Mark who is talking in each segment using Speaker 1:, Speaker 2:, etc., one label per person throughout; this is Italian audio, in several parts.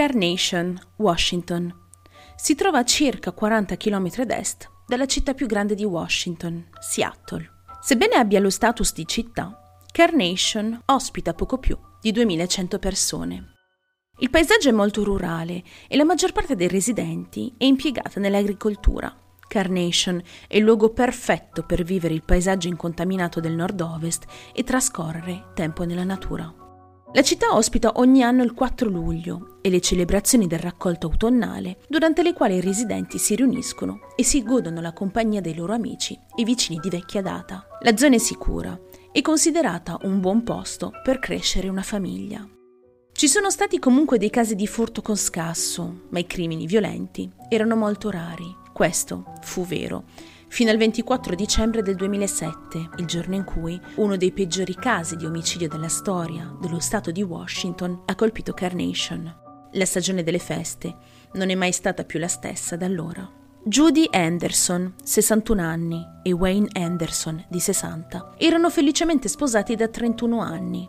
Speaker 1: Carnation, Washington. Si trova a circa 40 km ad est dalla città più grande di Washington, Seattle. Sebbene abbia lo status di città, Carnation ospita poco più di 2100 persone. Il paesaggio è molto rurale e la maggior parte dei residenti è impiegata nell'agricoltura. Carnation è il luogo perfetto per vivere il paesaggio incontaminato del nord-ovest e trascorrere tempo nella natura. La città ospita ogni anno il 4 luglio e le celebrazioni del raccolto autunnale, durante le quali i residenti si riuniscono e si godono la compagnia dei loro amici e vicini di vecchia data. La zona è sicura e considerata un buon posto per crescere una famiglia. Ci sono stati comunque dei casi di furto con scasso, ma i crimini violenti erano molto rari. Questo fu vero fino al 24 dicembre del 2007, il giorno in cui uno dei peggiori casi di omicidio della storia dello Stato di Washington ha colpito Carnation. La stagione delle feste non è mai stata più la stessa da allora. Judy Anderson, 61 anni, e Wayne Anderson, di 60, erano felicemente sposati da 31 anni.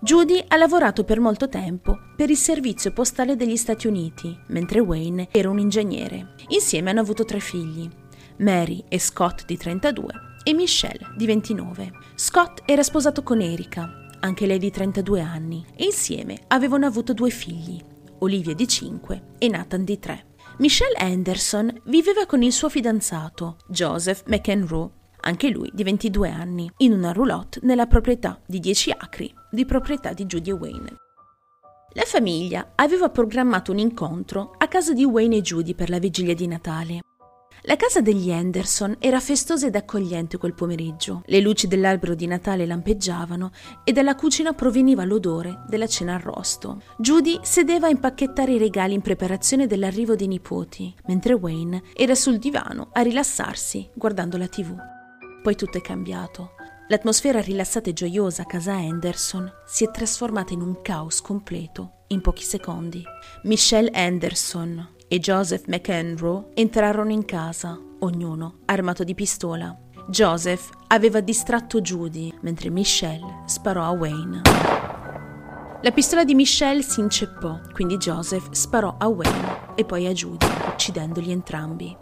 Speaker 1: Judy ha lavorato per molto tempo per il servizio postale degli Stati Uniti, mentre Wayne era un ingegnere. Insieme hanno avuto tre figli, Mary e Scott di 32 e Michelle di 29. Scott era sposato con Erika, anche lei di 32 anni, e insieme avevano avuto due figli, Olivia di 5 e Nathan di 3. Michelle Anderson viveva con il suo fidanzato, Joseph McEnroe, anche lui di 22 anni, in una roulotte nella proprietà di 10 acri di proprietà di Judy e Wayne. La famiglia aveva programmato un incontro a casa di Wayne e Judy per la vigilia di Natale. La casa degli Anderson era festosa ed accogliente quel pomeriggio. Le luci dell'albero di Natale lampeggiavano e dalla cucina proveniva l'odore della cena arrosto. Judy sedeva a impacchettare i regali in preparazione dell'arrivo dei nipoti, mentre Wayne era sul divano a rilassarsi guardando la tv. Poi tutto è cambiato. L'atmosfera rilassata e gioiosa a casa Anderson si è trasformata in un caos completo in pochi secondi. Michelle Anderson, e Joseph McEnroe entrarono in casa, ognuno armato di pistola. Joseph aveva distratto Judy, mentre Michelle sparò a Wayne. La pistola di Michelle si inceppò, quindi Joseph sparò a Wayne e poi a Judy, uccidendoli entrambi.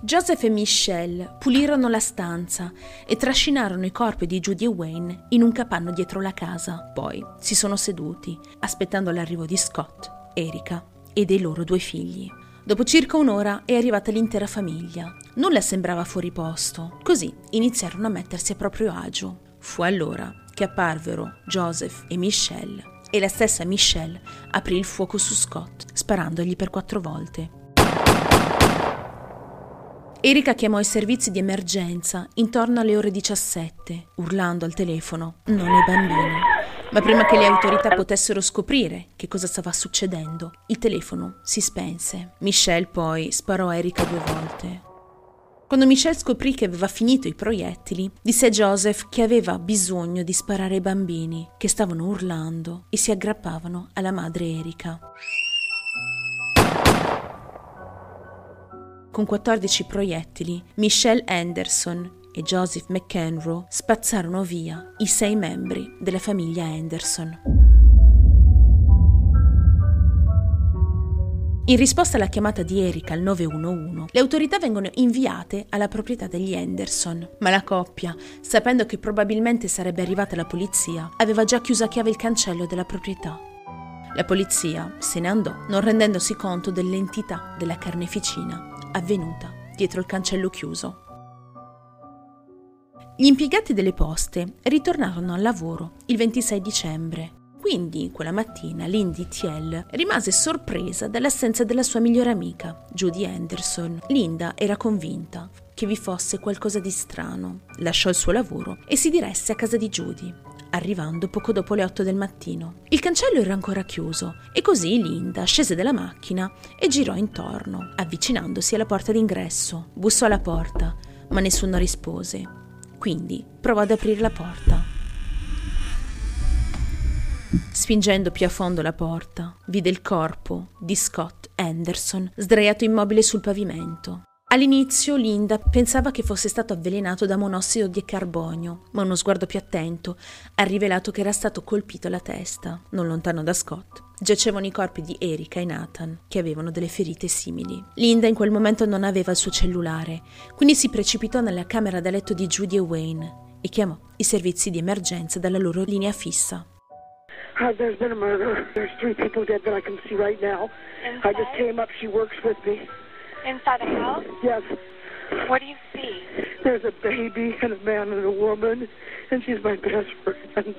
Speaker 1: Joseph e Michelle pulirono la stanza e trascinarono i corpi di Judy e Wayne in un capanno dietro la casa. Poi si sono seduti, aspettando l'arrivo di Scott, Erika e dei loro due figli. Dopo circa un'ora è arrivata l'intera famiglia. Nulla sembrava fuori posto, così iniziarono a mettersi a proprio agio. Fu allora che apparvero Joseph e Michelle e la stessa Michelle aprì il fuoco su Scott, sparandogli per quattro volte. Erika chiamò i servizi di emergenza intorno alle ore 17, urlando al telefono: Non ai bambini. Ma prima che le autorità potessero scoprire che cosa stava succedendo, il telefono si spense. Michelle poi sparò Erika due volte. Quando Michelle scoprì che aveva finito i proiettili, disse a Joseph che aveva bisogno di sparare ai bambini che stavano urlando e si aggrappavano alla madre Erika. Con 14 proiettili, Michelle Anderson e Joseph McEnroe spazzarono via i sei membri della famiglia Anderson. In risposta alla chiamata di Erika al 911, le autorità vengono inviate alla proprietà degli Anderson, ma la coppia, sapendo che probabilmente sarebbe arrivata la polizia, aveva già chiuso a chiave il cancello della proprietà. La polizia se ne andò, non rendendosi conto dell'entità della carneficina avvenuta dietro il cancello chiuso. Gli impiegati delle poste ritornarono al lavoro il 26 dicembre. Quindi, quella mattina, Lindy Thiel rimase sorpresa dall'assenza della sua migliore amica, Judy Anderson. Linda era convinta che vi fosse qualcosa di strano. Lasciò il suo lavoro e si diresse a casa di Judy, arrivando poco dopo le 8 del mattino. Il cancello era ancora chiuso e così Linda scese dalla macchina e girò intorno, avvicinandosi alla porta d'ingresso. Bussò alla porta, ma nessuno rispose quindi provò ad aprire la porta. Spingendo più a fondo la porta, vide il corpo di Scott Anderson sdraiato immobile sul pavimento. All'inizio Linda pensava che fosse stato avvelenato da monossido di carbonio, ma uno sguardo più attento ha rivelato che era stato colpito alla testa, non lontano da Scott. Giacevano i corpi di Erika e Nathan, che avevano delle ferite simili. Linda in quel momento non aveva il suo cellulare, quindi si precipitò nella camera da letto di Judy e Wayne e chiamò i servizi di emergenza dalla loro linea fissa.
Speaker 2: Uh, there's been a murder. There's three people dead that I can see right now. Inside? I just came up. She works with me.
Speaker 3: Inside the house?
Speaker 2: Yes.
Speaker 3: What do you see?
Speaker 2: There's a baby and a man and a woman, and she's my best friend.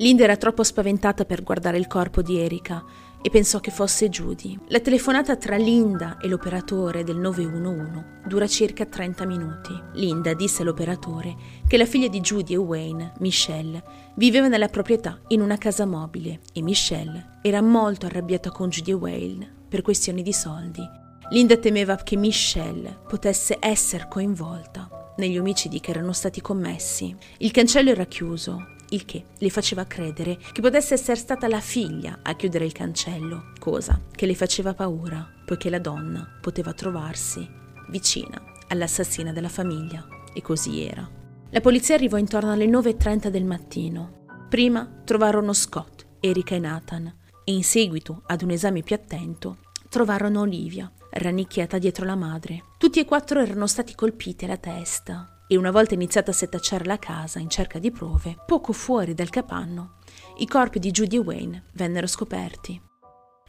Speaker 1: Linda era troppo spaventata per guardare il corpo di Erika e pensò che fosse Judy. La telefonata tra Linda e l'operatore del 911 dura circa 30 minuti. Linda disse all'operatore che la figlia di Judy e Wayne, Michelle, viveva nella proprietà in una casa mobile e Michelle era molto arrabbiata con Judy e Wayne per questioni di soldi Linda temeva che Michelle potesse essere coinvolta negli omicidi che erano stati commessi. Il cancello era chiuso, il che le faceva credere che potesse essere stata la figlia a chiudere il cancello, cosa che le faceva paura, poiché la donna poteva trovarsi vicina all'assassina della famiglia, e così era. La polizia arrivò intorno alle 9.30 del mattino. Prima trovarono Scott, Erika e Nathan, e in seguito ad un esame più attento trovarono Olivia, rannicchiata dietro la madre. Tutti e quattro erano stati colpiti alla testa e una volta iniziata a setacciare la casa in cerca di prove, poco fuori dal capanno, i corpi di Judy e Wayne vennero scoperti.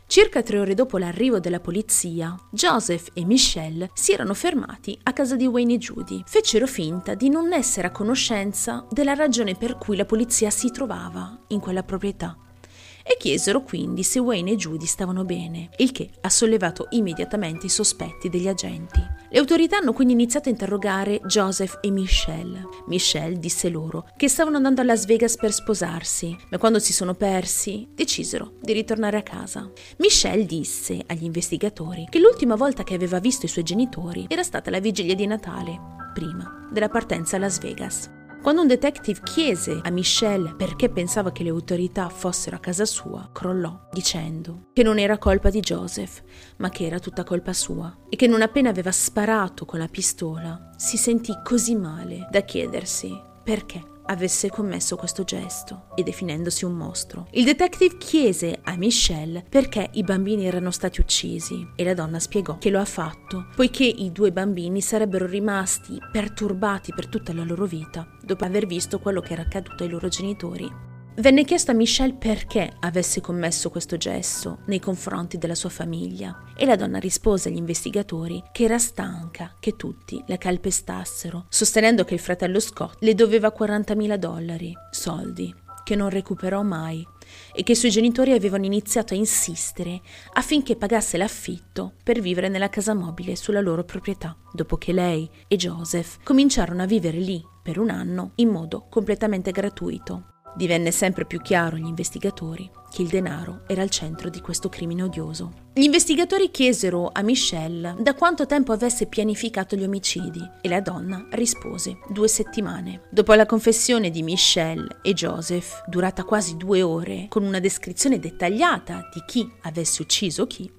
Speaker 1: Circa tre ore dopo l'arrivo della polizia, Joseph e Michelle si erano fermati a casa di Wayne e Judy. Fecero finta di non essere a conoscenza della ragione per cui la polizia si trovava in quella proprietà e chiesero quindi se Wayne e Judy stavano bene, il che ha sollevato immediatamente i sospetti degli agenti. Le autorità hanno quindi iniziato a interrogare Joseph e Michelle. Michelle disse loro che stavano andando a Las Vegas per sposarsi, ma quando si sono persi decisero di ritornare a casa. Michelle disse agli investigatori che l'ultima volta che aveva visto i suoi genitori era stata la vigilia di Natale, prima della partenza a Las Vegas. Quando un detective chiese a Michelle perché pensava che le autorità fossero a casa sua, crollò, dicendo che non era colpa di Joseph, ma che era tutta colpa sua, e che non appena aveva sparato con la pistola, si sentì così male da chiedersi perché avesse commesso questo gesto e definendosi un mostro. Il detective chiese a Michelle perché i bambini erano stati uccisi e la donna spiegò che lo ha fatto poiché i due bambini sarebbero rimasti perturbati per tutta la loro vita dopo aver visto quello che era accaduto ai loro genitori. Venne chiesto a Michelle perché avesse commesso questo gesto nei confronti della sua famiglia e la donna rispose agli investigatori che era stanca che tutti la calpestassero, sostenendo che il fratello Scott le doveva 40.000 dollari, soldi che non recuperò mai e che i suoi genitori avevano iniziato a insistere affinché pagasse l'affitto per vivere nella casa mobile sulla loro proprietà, dopo che lei e Joseph cominciarono a vivere lì per un anno in modo completamente gratuito. Divenne sempre più chiaro agli investigatori che il denaro era al centro di questo crimine odioso. Gli investigatori chiesero a Michelle da quanto tempo avesse pianificato gli omicidi e la donna rispose due settimane. Dopo la confessione di Michelle e Joseph, durata quasi due ore, con una descrizione dettagliata di chi avesse ucciso chi,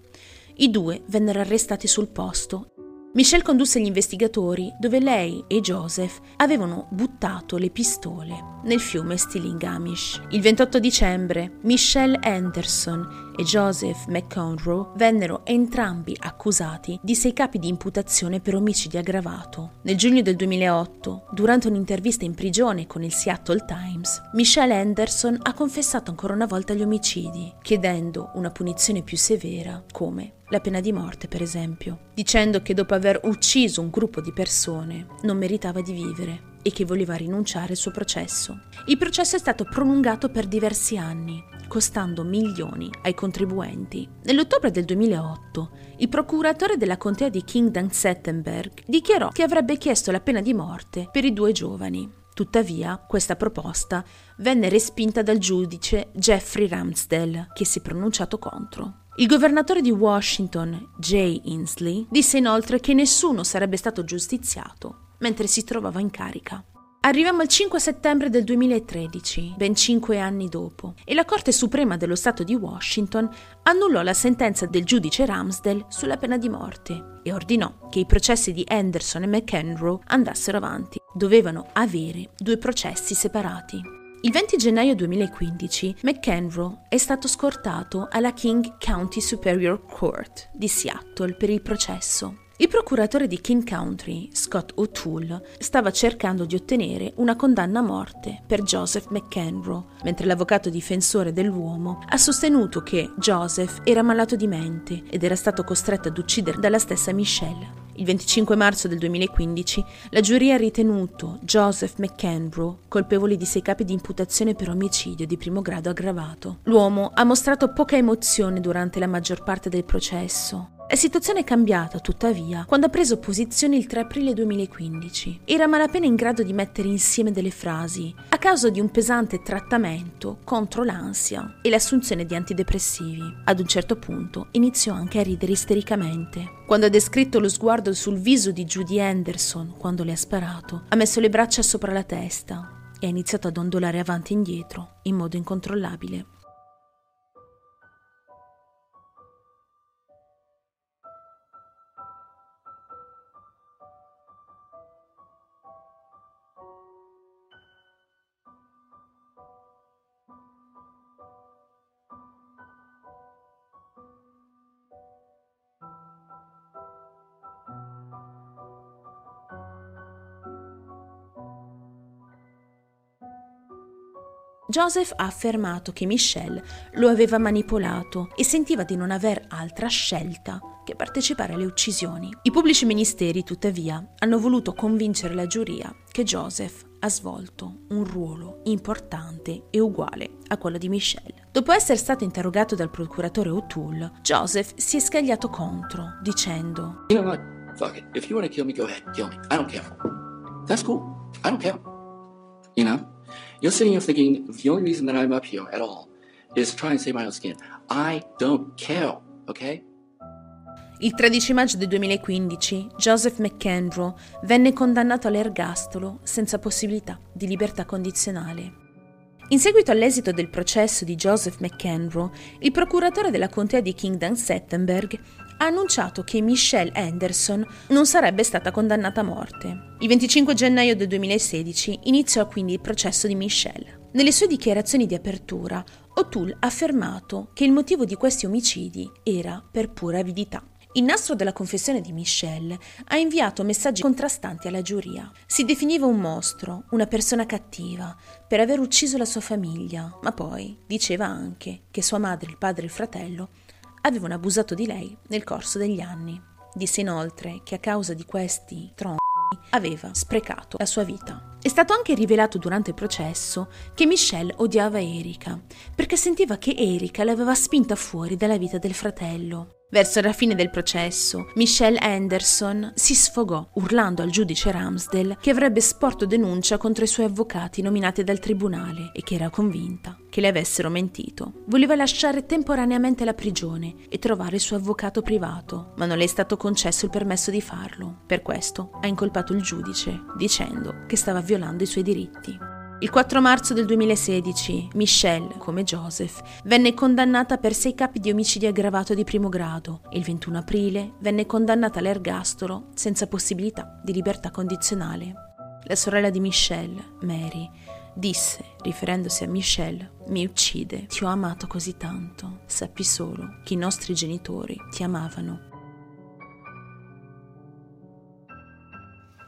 Speaker 1: i due vennero arrestati sul posto Michelle condusse gli investigatori dove lei e Joseph avevano buttato le pistole nel fiume Stilingamish. Il 28 dicembre Michelle Anderson e Joseph McConroe vennero entrambi accusati di sei capi di imputazione per omicidio aggravato. Nel giugno del 2008, durante un'intervista in prigione con il Seattle Times, Michelle Anderson ha confessato ancora una volta gli omicidi, chiedendo una punizione più severa, come la pena di morte, per esempio, dicendo che dopo aver ucciso un gruppo di persone non meritava di vivere e che voleva rinunciare al suo processo. Il processo è stato prolungato per diversi anni, costando milioni ai contribuenti. Nell'ottobre del 2008, il procuratore della contea di Kingdom-Settenberg dichiarò che avrebbe chiesto la pena di morte per i due giovani. Tuttavia, questa proposta venne respinta dal giudice Jeffrey Ramsdell, che si è pronunciato contro. Il governatore di Washington, Jay Inslee, disse inoltre che nessuno sarebbe stato giustiziato mentre si trovava in carica. Arriviamo al 5 settembre del 2013, ben cinque anni dopo, e la Corte Suprema dello Stato di Washington annullò la sentenza del giudice Ramsdell sulla pena di morte e ordinò che i processi di Anderson e McEnroe andassero avanti. Dovevano avere due processi separati. Il 20 gennaio 2015 McEnroe è stato scortato alla King County Superior Court di Seattle per il processo. Il procuratore di King County, Scott O'Toole, stava cercando di ottenere una condanna a morte per Joseph McEnroe, mentre l'avvocato difensore dell'uomo ha sostenuto che Joseph era malato di mente ed era stato costretto ad uccidere dalla stessa Michelle. Il 25 marzo del 2015 la giuria ha ritenuto Joseph McEnroe colpevole di sei capi di imputazione per omicidio di primo grado aggravato. L'uomo ha mostrato poca emozione durante la maggior parte del processo la situazione è cambiata, tuttavia, quando ha preso posizione il 3 aprile 2015. Era malapena in grado di mettere insieme delle frasi a causa di un pesante trattamento contro l'ansia e l'assunzione di antidepressivi. Ad un certo punto iniziò anche a ridere istericamente. Quando ha descritto lo sguardo sul viso di Judy Anderson quando le ha sparato, ha messo le braccia sopra la testa e ha iniziato ad ondolare avanti e indietro in modo incontrollabile. Joseph ha affermato che Michelle lo aveva manipolato e sentiva di non aver altra scelta che partecipare alle uccisioni. I pubblici ministeri, tuttavia, hanno voluto convincere la giuria che Joseph ha svolto un ruolo importante e uguale a quello di Michelle. Dopo essere stato interrogato dal procuratore O'Toole, Joseph si è scagliato contro, dicendo:
Speaker 4: You know what? Fuck it. If you want to kill me, go ahead. Kill me. I don't care. That's cool. I don't care. You know? You're sitting here thinking the only reason that I'm up here at all is to save my own skin. I don't care, okay?
Speaker 1: Il 13 maggio del 2015 Joseph McEnroe venne condannato all'ergastolo senza possibilità di libertà condizionale. In seguito all'esito del processo di Joseph McEnroe, il procuratore della contea di Kingdom-Settenberg ha annunciato che Michelle Anderson non sarebbe stata condannata a morte. Il 25 gennaio del 2016 iniziò quindi il processo di Michelle. Nelle sue dichiarazioni di apertura, O'Toole ha affermato che il motivo di questi omicidi era per pura avidità. Il nastro della confessione di Michelle ha inviato messaggi contrastanti alla giuria. Si definiva un mostro, una persona cattiva, per aver ucciso la sua famiglia, ma poi diceva anche che sua madre, il padre e il fratello avevano abusato di lei nel corso degli anni. Disse inoltre che a causa di questi tronchi aveva sprecato la sua vita. È stato anche rivelato durante il processo che Michelle odiava Erika perché sentiva che Erika l'aveva spinta fuori dalla vita del fratello. Verso la fine del processo, Michelle Anderson si sfogò urlando al giudice Ramsdell che avrebbe sporto denuncia contro i suoi avvocati nominati dal tribunale e che era convinta che le avessero mentito. Voleva lasciare temporaneamente la prigione e trovare il suo avvocato privato, ma non le è stato concesso il permesso di farlo. Per questo ha incolpato il giudice, dicendo che stava violando i suoi diritti. Il 4 marzo del 2016 Michelle, come Joseph, venne condannata per sei capi di omicidio aggravato di primo grado e il 21 aprile venne condannata all'ergastolo senza possibilità di libertà condizionale. La sorella di Michelle, Mary, disse, riferendosi a Michelle, mi uccide, ti ho amato così tanto, sappi solo che i nostri genitori ti amavano